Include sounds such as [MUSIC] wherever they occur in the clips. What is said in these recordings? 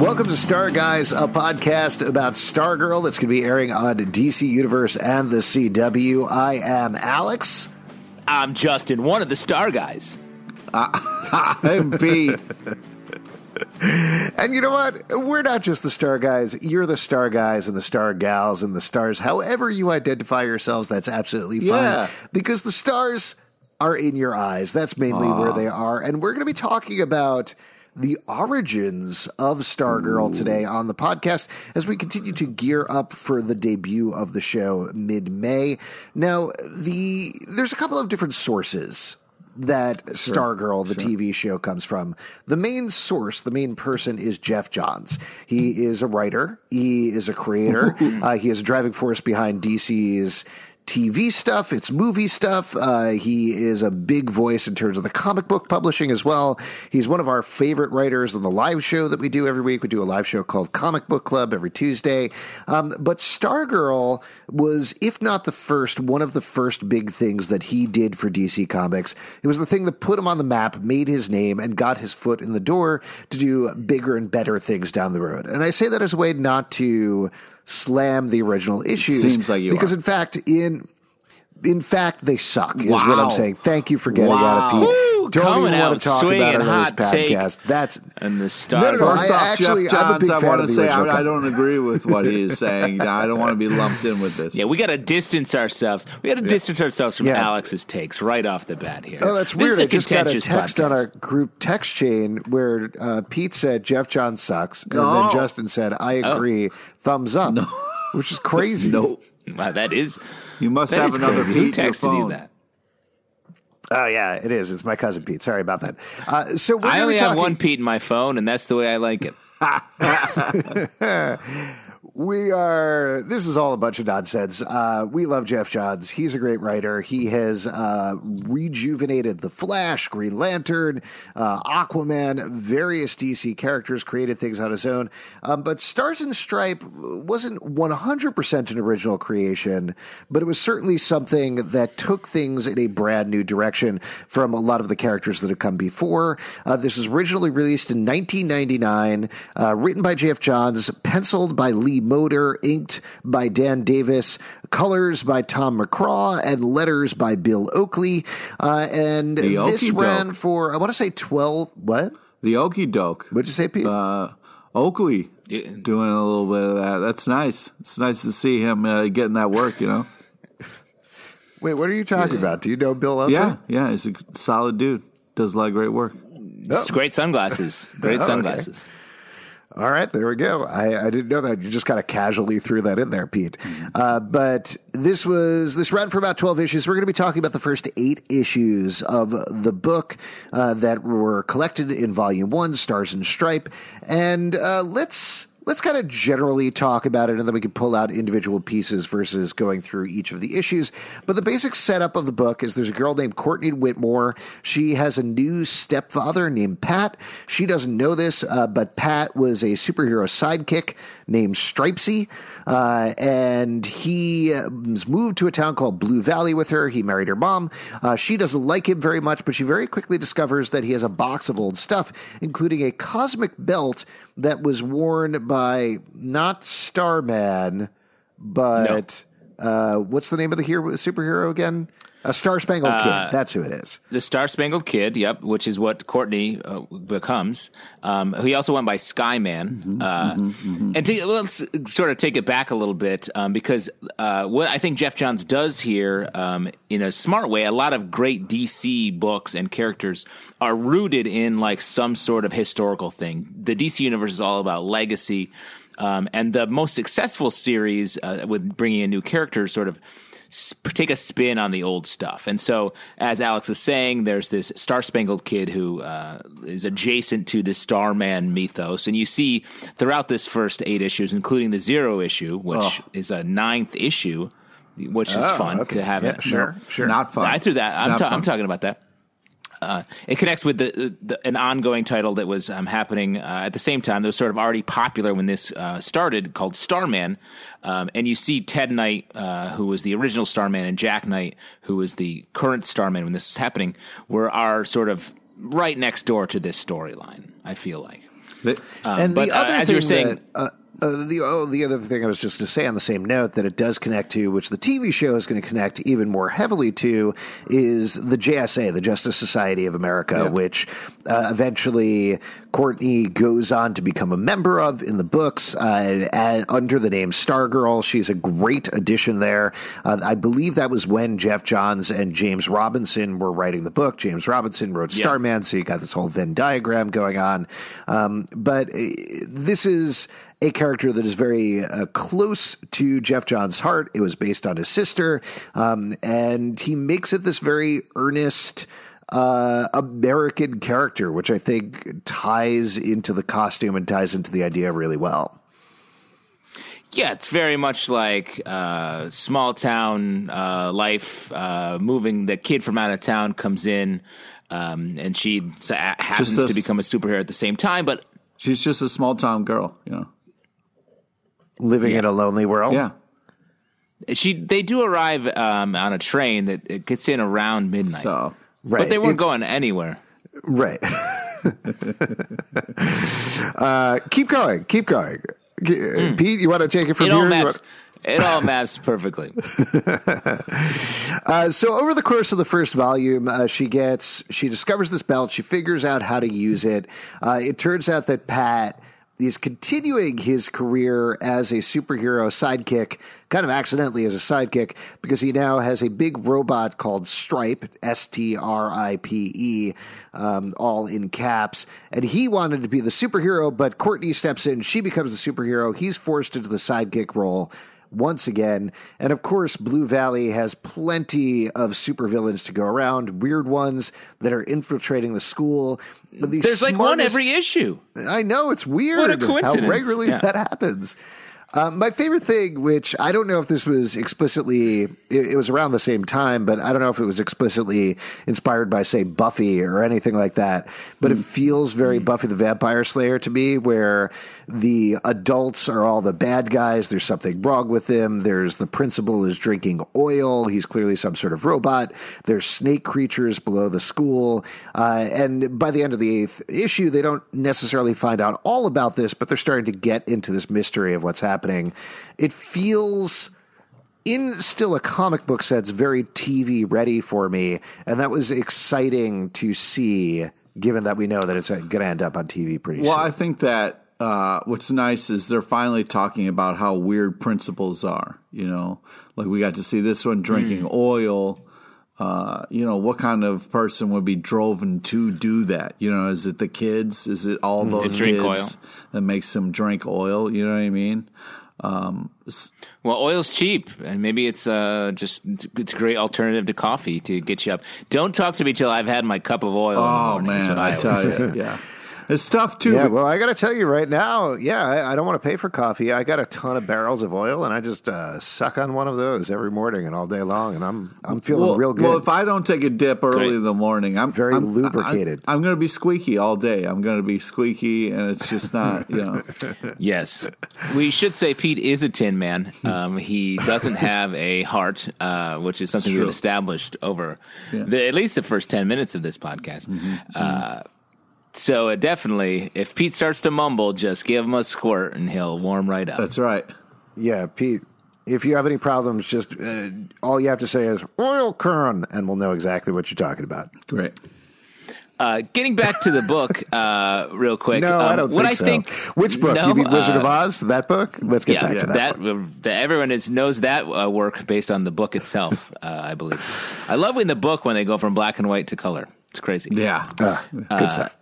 Welcome to Star Guys, a podcast about Stargirl that's going to be airing on DC Universe and the CW. I am Alex. I'm Justin, one of the Star Guys. [LAUGHS] I'm Pete. and you know what? We're not just the Star Guys. You're the Star Guys and the Star Gals and the Stars. However you identify yourselves, that's absolutely fine. Yeah. Because the stars are in your eyes. That's mainly where they are. And we're going to be talking about the origins of Stargirl today on the podcast as we continue to gear up for the debut of the show mid-May. Now, the there's a couple of different sources that Stargirl, the TV show, comes from. The main source, the main person is Geoff Johns. He is a writer, he is a creator, uh, he is a driving force behind DC's TV stuff, it's movie stuff. Uh, he is a big voice in terms of the comic book publishing as well. He's one of our favorite writers on the live show that we do every week. We do a live show called Comic Book Club every Tuesday. Um, but Stargirl was, if not the first, one of the first big things that he did for DC Comics. It was the thing that put him on the map, made his name, and got his foot in the door to do bigger and better things down the road. And I say that as a way not to slam the original issues. Seems like you because are. in fact in in fact they suck is what I'm saying. Thank you for getting Wow. out of Pete. Woo, Don't coming even out want to talk about swinging, it on hot this take. podcast. That's And the Star No, no, no, Guys. I First off, actually- Jeff I'm a Johns, I fan want of to the say original I, I don't agree with what he is saying. [LAUGHS] I don't want to be lumped in with this. Yeah, we got to distance ourselves. We got to distance ourselves from Yeah. Alex's takes right off the bat here. Oh, that's This weird. is a I just got a contentious text on our group text chain where uh, Pete said Geoff John sucks, and No. then Justin said I Oh. agree, thumbs up, which is crazy. [LAUGHS] no, Wow, that is you must that have is another crazy. Pete Who in your texted you phone. that? Oh yeah, it is. It's my cousin Pete. Sorry about that. Uh, so I only be have one Pete in my phone, and that's the way I like it. [LAUGHS] We are. This is all a bunch of nonsense. Uh, we love Geoff Johns. He's a great writer. He has uh, rejuvenated the Flash, Green Lantern, uh, Aquaman, various DC characters, created things on his own. Um, but Stars and Stripe wasn't 100% an original creation, but it was certainly something that took things in a brand new direction from a lot of the characters that have come before. Uh, this was originally released in 1999, uh, written by Geoff Johns, penciled by Lee Moder, inked by Dan Davis, colors by Tom McCraw, and letters by Bill Oakley. Uh, and The this okey-doke. ran for, I want to say 12, what? The Okie doke. What'd you say, Pete? Uh, Oakley Yeah. doing a little bit of that. That's nice. It's nice to see him uh, getting that work. You know. [LAUGHS] Wait, what are you talking about? Do you know Bill Oakley? yeah, yeah. He's a solid dude. Does a lot of great work. It's great sunglasses. Great Oh, okay. All right, there we go. I, I didn't know that. You just kind of casually threw that in there, Pete. Uh, but this was this ran for about twelve issues. We're going to be talking about the first eight issues of the book uh, that were collected in Volume One, Stars and Stripe, and uh, let's. Let's kind of generally talk about it, and then we can pull out individual pieces versus going through each of the issues. But the basic setup of the book is there's a girl named Courtney Whitmore. She has a new stepfather named Pat. She doesn't know this, uh, but Pat was a superhero sidekick named Stripesy, uh, and he was moved to a town called Blue Valley with her. He married her mom. Uh, she doesn't like him very much, but she very quickly discovers that he has a box of old stuff, including a cosmic belt that was worn by not Starman, but uh, what's the name of the hero superhero again? A Star Spangled Kid. That's who it is. The Star Spangled Kid, yep, which is what Courtney uh, becomes. Um, he also went by Skyman. uh, And to, let's sort of take it back a little bit um, because uh, what I think Geoff Johns does here, um, in a smart way, a lot of great DC books and characters are rooted in like some sort of historical thing. The DC universe is all about legacy. Um, and the most successful series uh, with bringing in new characters sort of take a spin on the old stuff. And so, as Alex was saying, there's this Star Spangled Kid who uh, is adjacent to the Starman mythos, and you see throughout this first eight issues, including the zero issue, which Oh. is a ninth issue, which is Oh, fun okay. to have Yeah, it. sure, sure. Not fun. I threw that. I'm, ta-. I'm talking about that. Uh, it connects with the, the an ongoing title that was um, happening uh, at the same time that was sort of already popular when this uh, started, called Starman. Um, and you see Ted Knight, uh, who was the original Starman, and Jack Knight, who was the current Starman when this was happening, were are sort of right next door to this storyline. I feel like. They- and but, the uh, other as thing you're saying- that, uh, the oh, the other thing I was just to say on the same note that it does connect to, which the TV show is going to connect even more heavily to, is the JSA, the Justice Society of America, which uh, eventually Courtney goes on to become a member of in the books uh, and under the name Stargirl. She's a great addition there. Uh, I believe that was when Geoff Johns and James Robinson were writing the book. James Robinson wrote Yeah. Starman, so you got this whole Venn diagram going on. Um, but uh, this is a character that is very uh, close to Geoff John's heart. It was based on his sister, um, and he makes it this very earnest. Uh, American character, which I think ties into the costume and ties into the idea really well. Yeah, it's very much like uh, small town uh, life. Uh, moving the kid from out of town comes in, um, and she s- happens Just to become a superhero at the same time. But She's just a small town girl, you know. Living in a lonely world. Yeah. she they do arrive um, on a train that it gets in around midnight. So right. but they weren't It's- going anywhere. Right. [LAUGHS] uh, keep going. Keep going. G- Pete, you want to take it from. It all here? You maps. It all [LAUGHS] maps perfectly. Uh, so over the course of the first volume, uh, she gets she discovers this belt. She figures out how to use it. Uh, it turns out that Pat is continuing his career as a superhero sidekick, kind of accidentally as a sidekick, because he now has a big robot called Stripe, S T R I P E, um, all in caps. And he wanted to be the superhero, but Courtney steps in. She becomes the superhero. He's forced into the sidekick role once again. And of course, Blue Valley has plenty of supervillains to go around, weird ones that are infiltrating the school. There's like one every issue. I know it's weird. What a coincidence. How regularly Yeah. that happens. Um, my favorite thing, which I don't know if this was explicitly, it, it was around the same time, but I don't know if it was explicitly inspired by, say, Buffy or anything like that. But it feels very Buffy the Vampire Slayer to me, where the adults are all the bad guys. There's something wrong with them. There's the principal is drinking oil. He's clearly some sort of robot. There's snake creatures below the school. Uh, and by the end of the eighth issue, they don't necessarily find out all about this, but they're starting to get into this mystery of what's happening. It feels in still a comic book sense very TV ready for me, and that was exciting to see. Given that we know that it's going to end up on TV pretty Well, soon. I think that uh, what's nice is they're finally talking about how weird principles are. You know, like we got to see this one drinking oil. Uh, you know, what kind of person would be driven to do that? You know, is it the kids? Is it all those drink kids oil. that makes them drink oil? You know what I mean? Well, oil's cheap, and maybe it's uh, just it's a great alternative to coffee to get you up. Don't talk to me till I've had my cup of oil. Oh morning, man, I tell you, yeah, [LAUGHS] it's tough too. Yeah, well, I got to tell you right now, yeah, I, I don't want to pay for coffee. I got a ton of barrels of oil, and I just uh, suck on one of those every morning and all day long, and I'm I'm feeling well, real good. well, if I don't take a dip early Great. in the morning, I'm Very I'm, lubricated. I, am going to be squeaky all day. I'm going to be squeaky, and it's just not, you know. [LAUGHS] Yes, we should say Pete is a Tin Man. Um, he doesn't have a heart, uh, which is something we've established over the, at least the first ten minutes of this podcast. Mm-hmm. Uh, so uh, definitely, if Pete starts to mumble, just give him a squirt and he'll warm right up. That's right. yeah, Pete, if you have any problems, just uh, all you have to say is oil current, and we'll know exactly what you're talking about. Great. Uh, getting back to the book, uh, real quick. No, um, I don't what think I so. think, Which book? No, you mean Wizard uh, of Oz? That book? Let's get yeah, back to that. that, book. that everyone is knows that uh, work based on the book itself. uh, I believe. I love in the book when they go from black and white to color. It's crazy. Yeah. Ah, good stuff.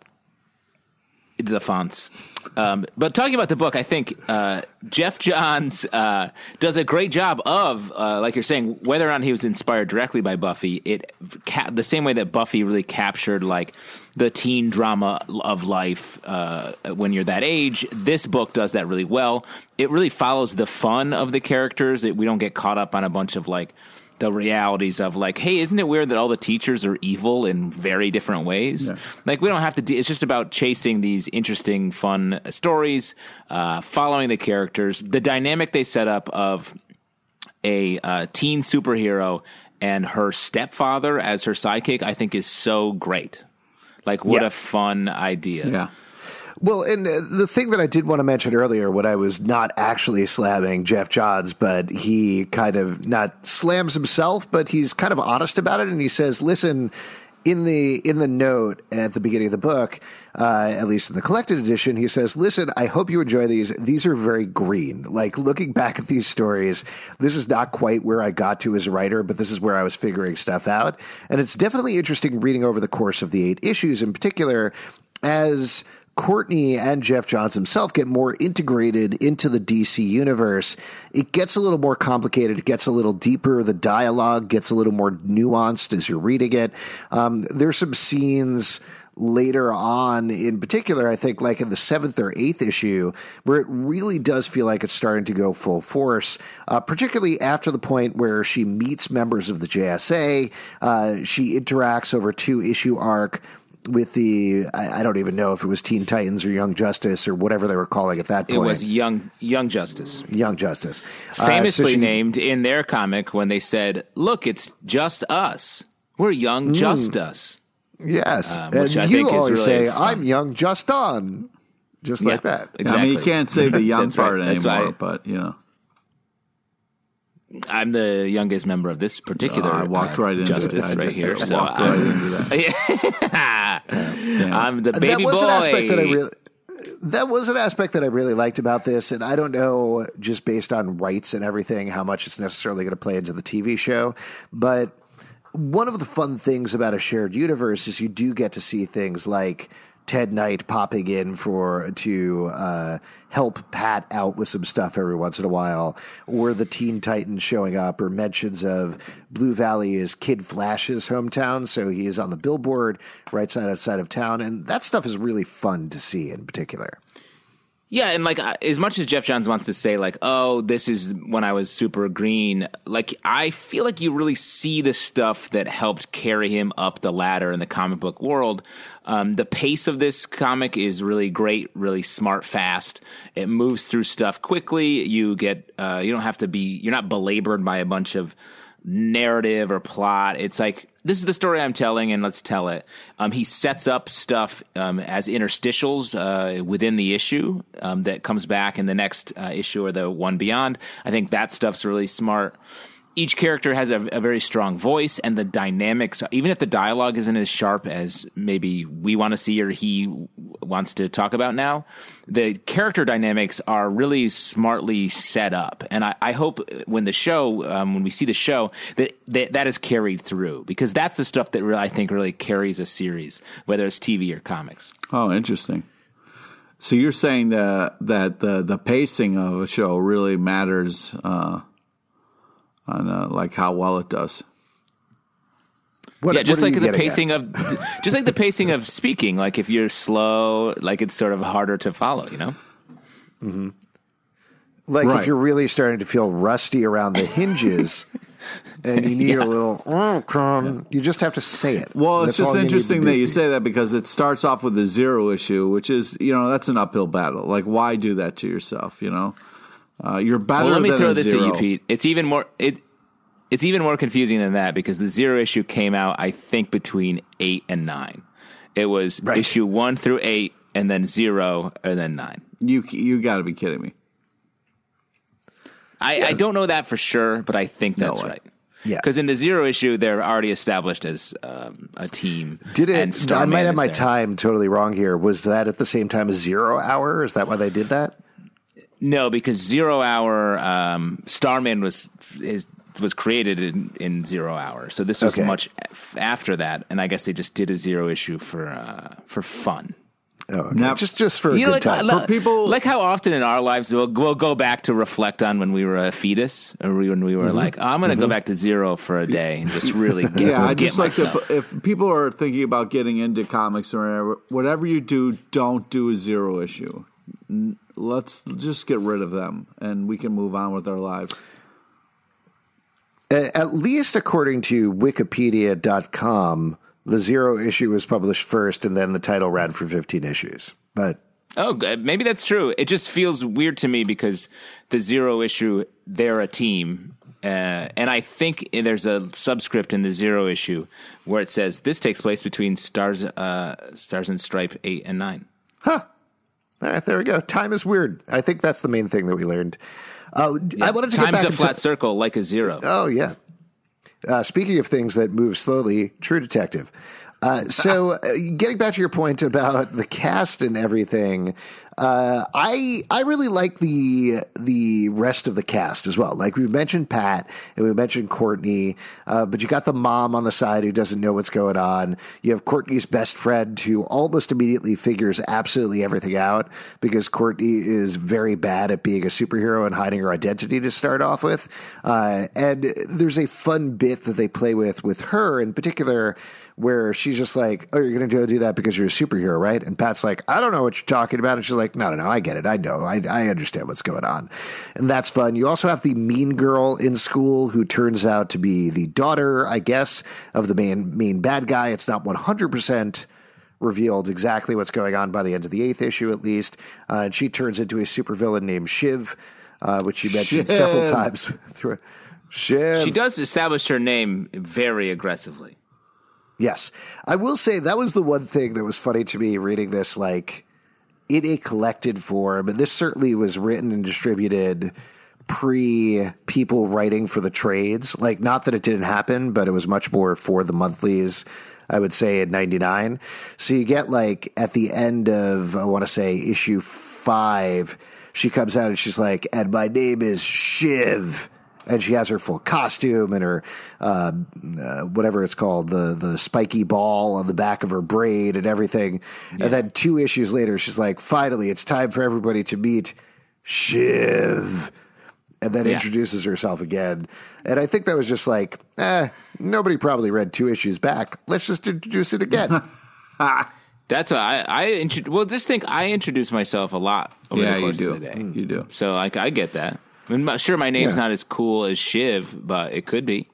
The fonts. Um, but talking about the book, I think uh, Geoff Johns uh, does a great job of, uh, like you're saying, whether or not he was inspired directly by Buffy. It ca- the same way that Buffy really captured like the teen drama of life uh, when you're that age. This book does that really well. It really follows the fun of the characters. It, we don't get caught up on a bunch of like the realities of like, hey, isn't it weird that all the teachers are evil in very different ways? Yeah. Like, we don't have to. De- it's just about chasing these interesting, fun stories, uh, following the characters, the dynamic they set up of a uh, teen superhero and her stepfather as her sidekick. I think is so great. Like, what yeah. a fun idea! Yeah. Well, and uh, the thing that I did want to mention earlier, when I was not actually slamming Geoff Johns, but he kind of not slams himself, but he's kind of honest about it, and he says, "Listen." In the in the note at the beginning of the book, uh, at least in the collected edition, he says, "Listen, I hope you enjoy these. These are very green. Like looking back at these stories, this is not quite where I got to as a writer, but this is where I was figuring stuff out. And it's definitely interesting reading over the course of the eight issues, in particular, as." Courtney and Geoff Johns himself get more integrated into the DC universe, it gets a little more complicated. It gets a little deeper. The dialogue gets a little more nuanced as you're reading it. Um, there's some scenes later on, in particular, I think like in the seventh or eighth issue, where it really does feel like it's starting to go full force, uh, particularly after the point where she meets members of the JSA. Uh, she interacts over two issue arc with the I, I, don't even know if it was Teen Titans or Young Justice or whatever they were calling at that point. It was Young Young Justice. Young Justice, famously uh, so she, named in their comic when they said, "Look, it's just us. We're Young mm, Just Us." Yes, um, and I you always really say, fun. "I'm Young Just On," just yeah, like that. Exactly. I mean, you can't say the [LAUGHS] young part right. anymore, but you know. I'm the youngest member of this particular. I walked right into justice it. right here. So walked right into that. [LAUGHS] I'm the baby that was boy. An aspect that I really. That was an aspect that I really liked about this, and I don't know, just based on rights and everything, how much it's necessarily going to play into the TV show. But one of the fun things about a shared universe is you do get to see things like Ted Knight popping in for to uh, help Pat out with some stuff every once in a while, or the Teen Titans showing up, or mentions of Blue Valley is Kid Flash's hometown, so he is on the billboard right side outside of town, and that stuff is really fun to see in particular. Yeah, and like as much as Geoff Johns wants to say, like, oh, this is when I was super green. Like, I feel like you really see the stuff that helped carry him up the ladder in the comic book world. Um, the pace of this comic is really great, really smart, fast. It moves through stuff quickly. You get, uh, you don't have to be, you're not belabored by a bunch of narrative or plot. It's like this is the story I'm telling, and let's tell it. Um, he sets up stuff um, as interstitials uh, within the issue um, that comes back in the next uh, issue or the one beyond. I think that stuff's really smart each character has a, a, very strong voice, and the dynamics, even if the dialogue isn't as sharp as maybe we want to see or he wants to talk about now, the character dynamics are really smartly set up. And I, I hope when the show, um, when we see the show, that, that that is carried through because that's the stuff that really, I think really carries a series, whether it's TV or comics. Oh, interesting. So you're saying that that the the pacing of a show really matters. Uh on uh, like how well it does. What, yeah, just like the pacing at? of, [LAUGHS] just like the pacing of speaking. Like if you're slow, like it's sort of harder to follow. You know. Mm-hmm. Like right. if you're really starting to feel rusty around the hinges. [LAUGHS] and you need yeah. a little oh, you just have to say it. Well, it's just interesting that you say that because it starts off with a zero issue, which is you know that's an uphill battle. Like, why do that to yourself? You know, uh, you're better. Well, let me throw this zero. at you, Pete. It's even more it. It's even more confusing than that because the zero issue came out, I think, between eight and nine. It was right. issue one through eight, and then zero, and then nine. You you got to be kidding me. I, I don't know that for sure, but I think that's no right. Yeah, because in the zero issue, they're already established as um, a team. Did it? I might have my there. time totally wrong here. Was that at the same time as Zero Hour? Is that why they did that? No, because Zero Hour, um, Starman was is was created in, in Zero Hour, so this was okay. much after that, and I guess they just did a Zero issue for uh, for fun. Oh, okay. just just for a You good know, like, time. like- people- like how often in our lives we'll, we'll go back to reflect on when we were a fetus, or when we were like, oh, I'm going to go back to zero for a day and just really [LAUGHS] get, yeah, I get just like myself. to, if people are thinking about getting into comics or whatever, whatever you do, don't do a zero issue. N- Let's just get rid of them, and we can move on with our lives. At least according to Wikipedia.com, the zero issue was published first, and then the title ran for 15 issues. But Oh, maybe that's true. It just feels weird to me because the zero issue, they're a team. Uh, and I think there's a subscript in the zero issue where it says this takes place between stars, uh, stars and stripe eight and nine. All right, there we go. Time is weird. I think that's the main thing that we learned. Uh, I wanted to Time's a flat circle, like a zero. Oh yeah. Uh, speaking of things that move slowly, True Detective. Uh, so, [LAUGHS] uh, getting back to your point about the cast and everything, uh, I I really like the the rest of the cast as well. Like we've mentioned Pat and we mentioned Courtney, uh, but you got the mom on the side who doesn't know what's going on. You have Courtney's best friend who almost immediately figures absolutely everything out because Courtney is very bad at being a superhero and hiding her identity to start off with. Uh, and there's a fun bit that they play with with her in particular where she's just like, "Oh, you're going to do that because you're a superhero, right?" And Pat's like, "I don't know what you're talking about," and she's like, "No, no, no, I get it. I know. I, I understand what's going on," and that's fun. You also have the mean girl in school who turns out to be the daughter, I guess, of the main main bad guy. It's not 100 percent revealed exactly what's going on by the end of the eighth issue, at least. Uh, and she turns into a supervillain named Shiv, uh, which you mentioned several times [LAUGHS] through. Shiv. She does establish her name very aggressively. Yes. I will say that was the one thing that was funny to me reading this, like in a collected form. This certainly was written and distributed pre people writing for the trades. Like, not that it didn't happen, but it was much more for the monthlies. I would say in 99. So you get like at the end of, I want to say issue five, she comes out and she's like, and my name is Shiv and she has her full costume and her uh, uh, whatever it's called the the spiky ball on the back of her braid and everything. And then two issues later, she's like, "Finally, it's time for everybody to meet Shiv." And then Yeah. introduces herself again. And I think that was just like, eh, nobody probably read two issues back. Let's just introduce it again. [LAUGHS] That's why I, I intro- well, just think I introduce myself a lot over yeah, the you course do. of the day. You do. So like I get that. I mean, sure, my name's Yeah. not as cool as Shiv, but it could be.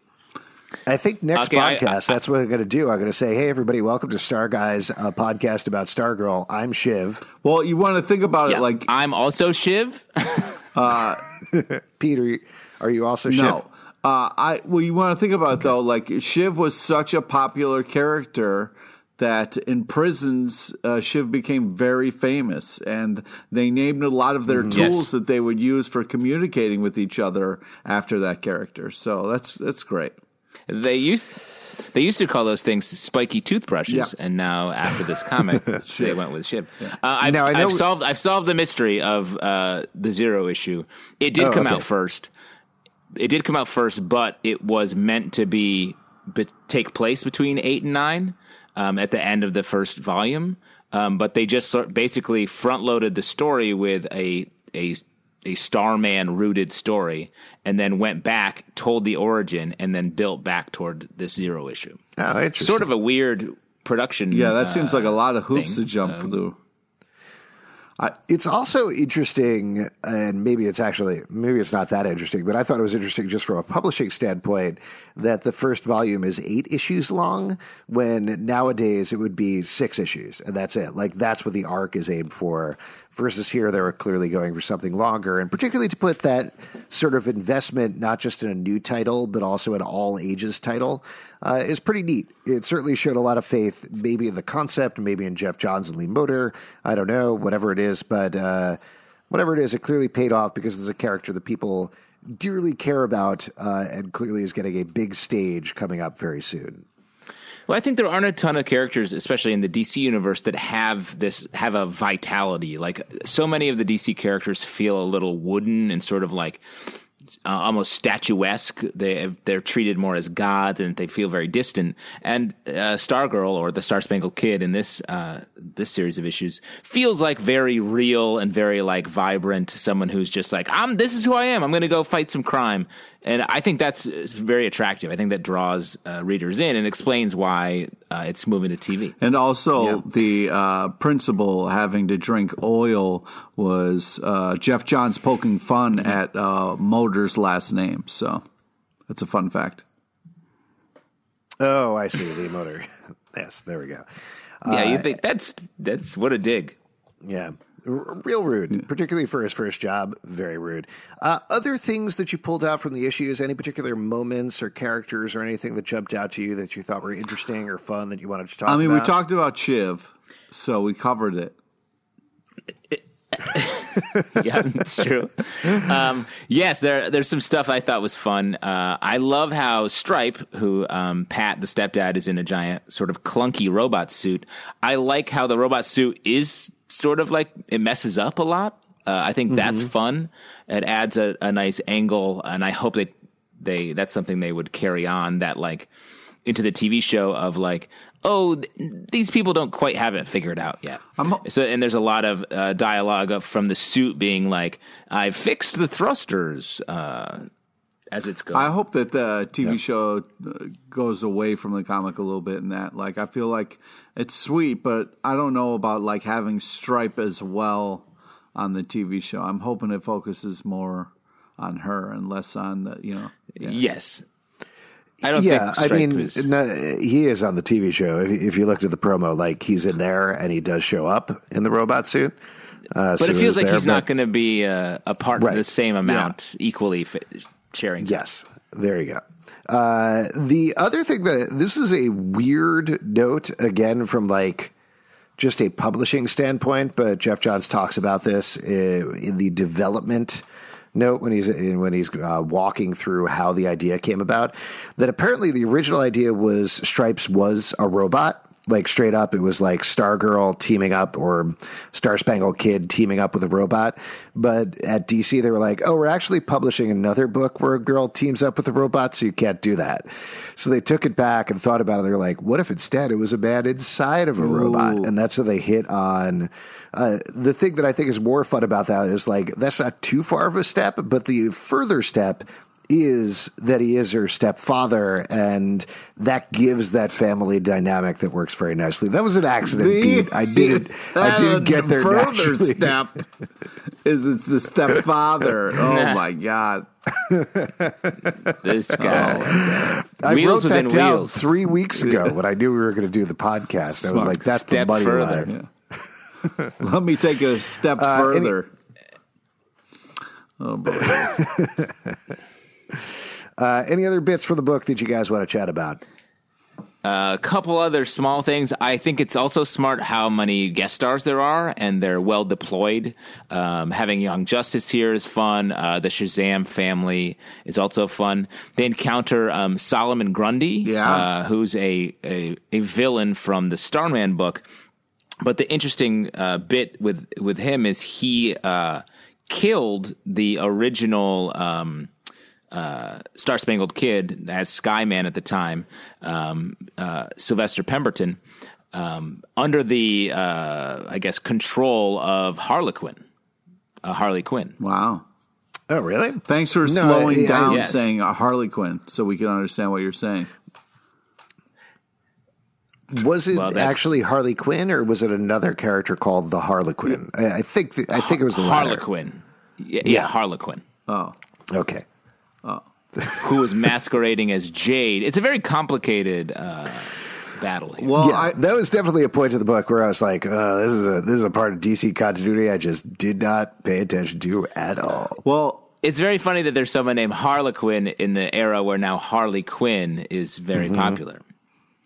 I think next Okay, I- podcast, that's what I'm going to do. I'm going to say, hey, everybody, welcome to Star Guys, a podcast about Stargirl. I'm Shiv. Well, you want to think about Yeah. it like I'm also Shiv. [LAUGHS] [LAUGHS] Peter, are you also Shiv? No. Uh, I well, you want to think about it though. Like Shiv was such a popular character that in prisons, uh, Shiv became very famous, and they named a lot of their tools Yes. that they would use for communicating with each other after that character. So that's that's great. They used they used to call those things spiky toothbrushes, Yeah. and now after this comic, [LAUGHS] they went with Shiv. Uh, I've, Now, I know- I've solved I've solved the mystery of uh, the zero issue. It did Oh, come okay. out first. It did come out first, but it was meant to be, be take place between eight and nine um, at the end of the first volume. Um, but they just sort basically front loaded the story with a a a Starman rooted story, and then went back, told the origin, and then built back toward this zero issue. Oh, interesting. Sort of a weird production. Yeah, that uh, seems like a lot of hoops thing. to jump through. It's also interesting, and maybe it's actually maybe it's not that interesting, but I thought it was interesting just from a publishing standpoint that the first volume is eight issues long, when nowadays it would be six issues, and that's it. Like that's what the arc is aimed for. Versus here, they were clearly going for something longer, and particularly to put that sort of investment not just in a new title but also an all ages title uh, is pretty neat. It certainly showed a lot of faith, maybe in the concept, maybe in Geoff Johns and Lee Moder. I don't know, whatever it is, but uh, whatever it is, it clearly paid off because there's a character that people dearly care about, uh, and clearly is getting a big stage coming up very soon. Well, I think there aren't a ton of characters, especially in the DC universe, that have this have a vitality. Like so many of the DC characters feel a little wooden and sort of like uh, almost statuesque. They they're treated more as gods, and they feel very distant. And uh, Stargirl or the Star Spangled Kid in this uh, this series of issues feels like very real and very like vibrant. Someone who's just like, I'm. This is who I am. I'm going to go fight some crime. And I think that's very attractive. I think that draws uh, readers in and explains why uh, it's moving to TV. And also, yeah. the uh, principal having to drink oil was uh, Geoff Johns poking fun at uh, Moder's last name. So that's a fun fact. Oh, I see the motor. [LAUGHS] yes, there we go. Yeah, you uh, think that's that's what a dig. Yeah. R- real rude, particularly for his first job. Very rude. Uh, other things that you pulled out from the issues, any particular moments or characters or anything that jumped out to you that you thought were interesting or fun that you wanted to talk about? I mean, about? we talked about Shiv, so we covered it. [LAUGHS] yeah, it's true. Um, yes, there there's some stuff I thought was fun. Uh, I love how Stripe, who um, Pat the stepdad is in a giant sort of clunky robot suit. I like how the robot suit is sort of like it messes up a lot. Uh, I think mm-hmm. that's fun. It adds a, a nice angle, and I hope that they that's something they would carry on that like into the TV show of like, oh, th- these people don't quite have it figured out yet. I'm, so, and there's a lot of uh, dialogue from the suit being like, "I've fixed the thrusters." Uh, as it's going. I hope that the TV yeah. show uh, goes away from the comic a little bit in that. Like, I feel like it's sweet, but I don't know about like having Stripe as well on the TV show. I'm hoping it focuses more on her and less on the you know. Yeah. Yes. I don't yeah, I mean, was... no, he is on the TV show. If, if, you looked at the promo, like he's in there and he does show up in the robot suit. Uh, but it feels like there, he's but... not going to be uh, a part right. of the same amount yeah. equally sharing. Yes, there you go. Uh, the other thing that this is a weird note again from like just a publishing standpoint, but Geoff Johns talks about this uh, in the development note when he's when he's uh, walking through how the idea came about. That apparently the original idea was Stripes was a robot like straight up, it was like Stargirl teaming up or Star Spangled Kid teaming up with a robot. But at DC, they were like, oh, we're actually publishing another book where a girl teams up with a robot, so you can't do that. So they took it back and thought about it. They're like, what if instead it was a man inside of a Ooh. robot? And that's how they hit on. Uh, the thing that I think is more fun about that is like, that's not too far of a step, but the further step is that he is her stepfather, and that gives that family dynamic that works very nicely. That was an accident, the, Pete. I didn't. [LAUGHS] I didn't get there. Further naturally. step is it's the stepfather. [LAUGHS] Oh my god. this guy. Oh, I wheels wrote that down wheels. three weeks ago when I knew we were going to do the podcast. Smart. I was like, "That's step the money further." Yeah. [LAUGHS] Let me take a step uh, further. Any- oh boy. Uh, any other bits for the book that you guys want to chat about? Uh, a couple other small things. I think it's also smart how many guest stars there are, and they're well deployed. Um, having Young Justice here is fun. Uh, the Shazam family is also fun. They encounter um, Solomon Grundy, yeah. uh, who's a, a, a villain from the Starman book. But the interesting uh, bit with with him is he uh, killed the original. Um, uh, Star Spangled Kid as Skyman at the time, um, uh, Sylvester Pemberton, um, under the uh, I guess control of Harlequin, uh, Harley Quinn. Wow. Oh, really? Thanks for no, slowing down yes. saying Harley Quinn so we can understand what you're saying. Was it well, actually Harley Quinn, or was it another character called the Harlequin? I, I think I think it was the Harlequin. Yeah, yeah, Harlequin. Oh, okay. Oh. [LAUGHS] who was masquerading as Jade. It's a very complicated uh, battle. Here. Well, yeah, I, that was definitely a point of the book where I was like, uh, "This is a this is a part of DC continuity I just did not pay attention to at all." Well, it's very funny that there's someone named Harlequin in the era where now Harley Quinn is very mm-hmm. popular.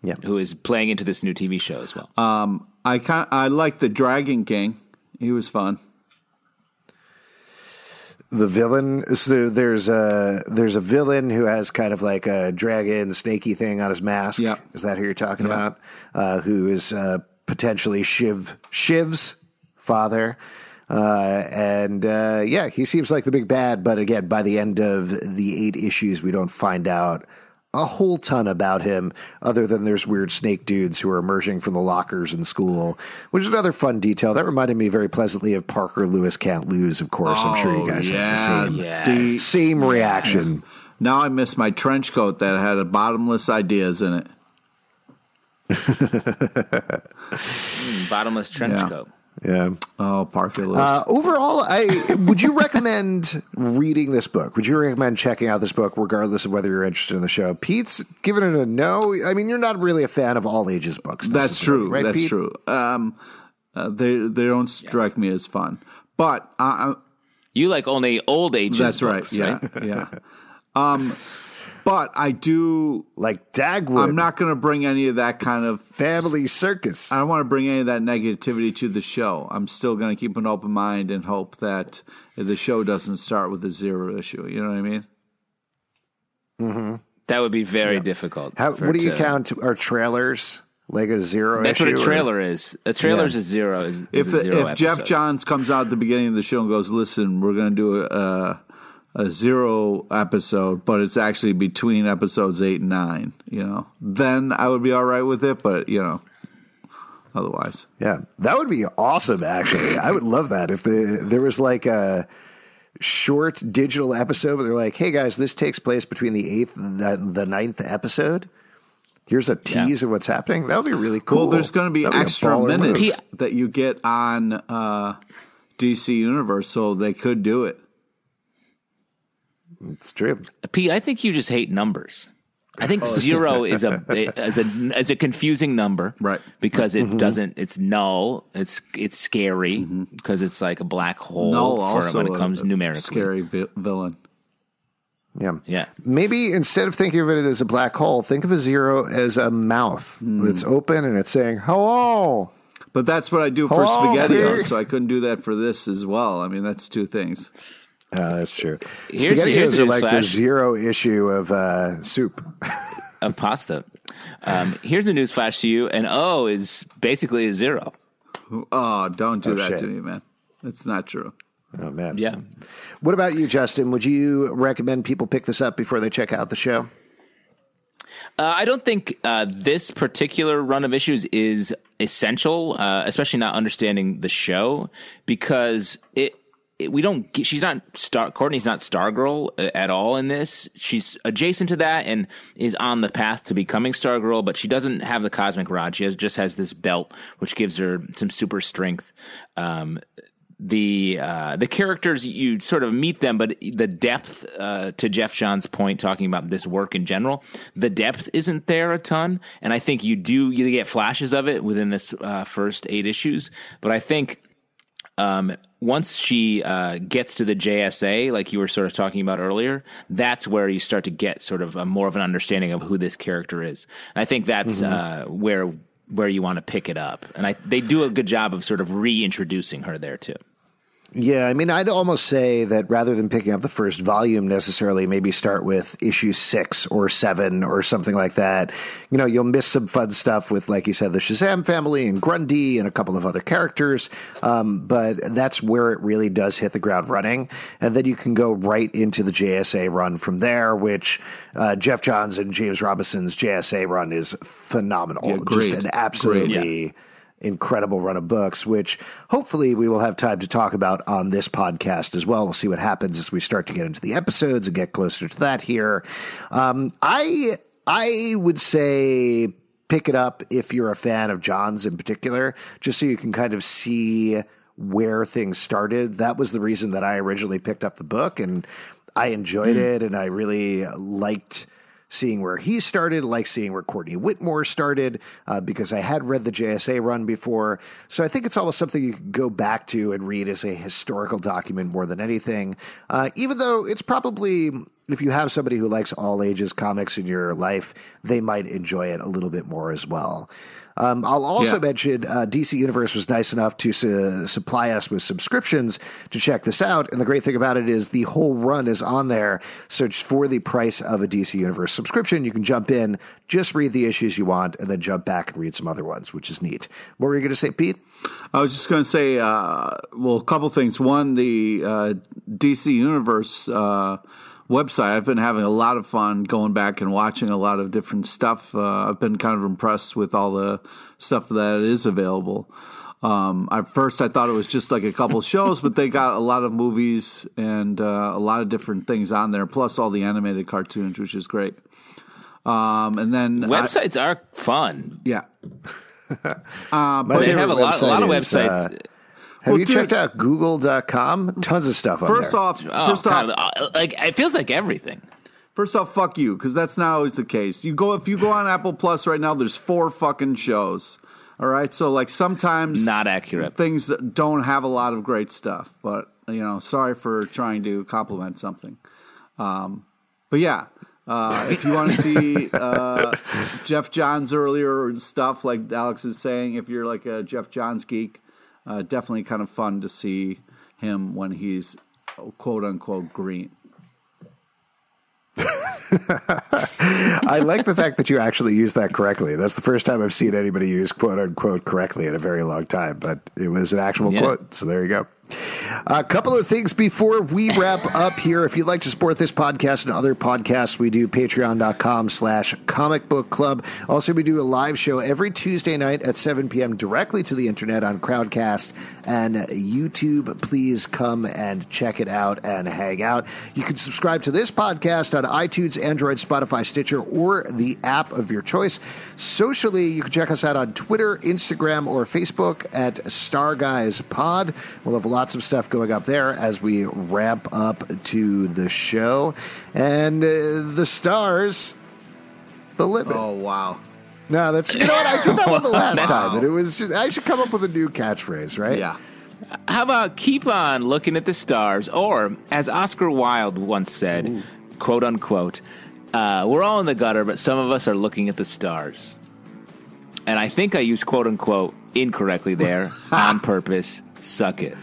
Yeah, who is playing into this new TV show as well. Um, I kind I like the Dragon King. He was fun the villain. So there's a there's a villain who has kind of like a dragon snaky thing on his mask. Yeah. Is that who you're talking yeah. about? Uh, who is uh, potentially Shiv Shiv's father? Uh, and uh, yeah, he seems like the big bad. But again, by the end of the eight issues, we don't find out a whole ton about him, other than there's weird snake dudes who are emerging from the lockers in school, which is another fun detail. That reminded me very pleasantly of Parker Lewis Can't Lose, of course. I'm sure you guys Oh, yeah, have the same, Yes. the- same reaction. now I miss my trench coat that had a bottomless ideas in it. [LAUGHS] Bottomless trench Yeah. coat. Yeah. Oh, Parker Lewis. Uh, overall, I would you recommend reading this book? Would you recommend checking out this book, regardless of whether you're interested in the show? Pete's giving it a no. I mean, you're not really a fan of all ages books. That's true. right? That's Pete? true. Um, uh, they they don't strike me as fun, but uh, You like only old ages. that's books, right. Yeah, yeah. [LAUGHS] Um, but I do. Like Dagwood, I'm not going to bring any of that kind of. Family Circus. I don't want to bring any of that negativity to the show. I'm still going to keep an open mind and hope that the show doesn't start with a zero issue. You know what I mean? Mm-hmm. That would be very difficult. How, what do you to- count? Are trailers like a zero? That's issue what a or- trailer is. A trailer is a zero. Is, is If a zero if Jeff. Johns comes out at the beginning of the show and goes, "Listen, we're going to do a, uh, a a zero episode, but it's actually between episodes eight and nine, you know, then I would be all right with it. But you know, otherwise, Yeah, that would be awesome. Actually, I would love that if the there was like a short digital episode where they're like, "Hey guys, this takes place between the eighth and the, the ninth episode." Here's a tease of what's happening. That would be really cool. well, there's going to be That'd extra baller minutes move. that you get on uh, DC Universe, so they could do it. It's true. Pete, I think you just hate numbers. I think [LAUGHS] zero is a as a as a confusing number, Right. Because Mm-hmm. it doesn't. It's null. It's it's scary because it's like a black hole No, for when it comes a numerically. scary vi- villain. Yeah. Yeah. Maybe instead of thinking of it as a black hole, think of a zero as a mouth Hmm. that's open and it's saying "hello." But that's what I do for Hello, SpaghettiOs, Peter. so I couldn't do that for this as well. I mean, that's two things. Uh, that's true. Here's- Spaghettios here's are like the zero issue of uh, soup. [LAUGHS] Of pasta. Um, here's a news flash to you. An O is basically a zero. Oh, don't do Oh, that shit. to me, man. That's not true. Oh man. Yeah. What about you, Justin? Would you recommend people pick this up before they check out the show? Uh, I don't think uh, this particular run of issues is essential, uh, especially not understanding the show because it. We don't. get- She's not star. Courtney's not Stargirl uh, at all in this. She's adjacent to that and is on the path to becoming Stargirl, but she doesn't have the cosmic rod. She has, just has this belt, which gives her some super strength. Um, the uh, the characters you sort of meet them, but the depth uh, to Geoff John's point, talking about this work in general, the depth isn't there a ton, and I think you do you get flashes of it within this uh, first eight issues, but I think. Um, once she uh, gets to the JSA, like you were sort of talking about earlier, that's where you start to get sort of a, more of an understanding of who this character is. And I think that's uh, where where you want to pick it up, and I they do a good job of sort of reintroducing her there too. Yeah, I mean, I'd almost say that rather than picking up the first volume necessarily, maybe start with issue six or seven or something like that. You know, you'll miss some fun stuff with, like you said, the Shazam family and Grundy and a couple of other characters. Um, but that's where it really does hit the ground running. And then you can go right into the JSA run from there, which uh, Geoff Johns and James Robinson's JSA run is phenomenal. Yeah, great. Just an absolutely incredible run of books, which hopefully we will have time to talk about on this podcast as well. We'll see what happens as we start to get into the episodes and get closer to that here. Um, I I would say pick it up if you're a fan of John's in particular, just so you can kind of see where things started. That was the reason that I originally picked up the book and I enjoyed it and I really liked seeing where he started, like seeing where Courtney Whitmore started, uh, because I had read the JSA run before. So I think it's almost something you can go back to and read as a historical document more than anything. Uh, even though it's probably if you have somebody who likes all ages comics in your life, they might enjoy it a little bit more as well. Um, I'll also Yeah. mention uh, DC Universe was nice enough to su- supply us with subscriptions to check this out. And the great thing about it is the whole run is on there. So it's for the price of a DC Universe subscription, you can jump in, just read the issues you want, and then jump back and read some other ones, which is neat. What were you going to say, Pete? I was just going to say, uh, well, a couple things. One, the uh, DC Universe uh, website. I've been having a lot of fun going back and watching a lot of different stuff. Uh, I've been kind of impressed with all the stuff that is available. Um, at first, I thought it was just like a couple shows, but they got a lot of movies and uh, a lot of different things on there, plus all the animated cartoons, which is great. Um, and then I- Websites are fun. yeah. [LAUGHS] but They have a lot, a lot of website is, websites. uh, have Well, you dude- checked out Google.com? Tons of stuff on First there. off, oh, first off, God, uh, like it feels like everything. First off, fuck you, because that's not always the case. You go if you go on Apple Plus right now, there's four fucking shows. All right, so like sometimes Not accurate. things don't have a lot of great stuff, but you know, sorry for trying to compliment something. Um, but yeah, uh, if you want to see uh, Geoff Johns earlier stuff, like Alex is saying, if you're like a Geoff Johns geek, uh, definitely kind of fun to see him when he's quote unquote green. [LAUGHS] I like the fact that you actually used that correctly. That's the first time I've seen anybody use quote unquote correctly in a very long time, but it was an actual Yeah. quote. So there you go. A couple of things before we wrap [LAUGHS] up here. If you'd like to support this podcast and other podcasts, we do patreon.com slash comic book club. Also, we do a live show every Tuesday night at 7 p.m. directly to the internet on Crowdcast and YouTube. Please come and check it out and hang out. You can subscribe to this podcast on iTunes, Android, Spotify, Stitcher, or the app of your choice. Socially, you can check us out on Twitter, Instagram, or Facebook at Star Guys Pod. We'll have lots of stuff going up there as we ramp up to the show. And uh, the stars, the limit. Oh wow! No, that's you know what I did that one the [LAUGHS] last That's- time, and it was just, I should come up with a new catchphrase, right? Yeah. How about keep on looking at the stars, or as Oscar Wilde once said, quote unquote, uh, we're all in the gutter, but some of us are looking at the stars. And I think I used quote unquote incorrectly there [LAUGHS] on purpose. Suck it.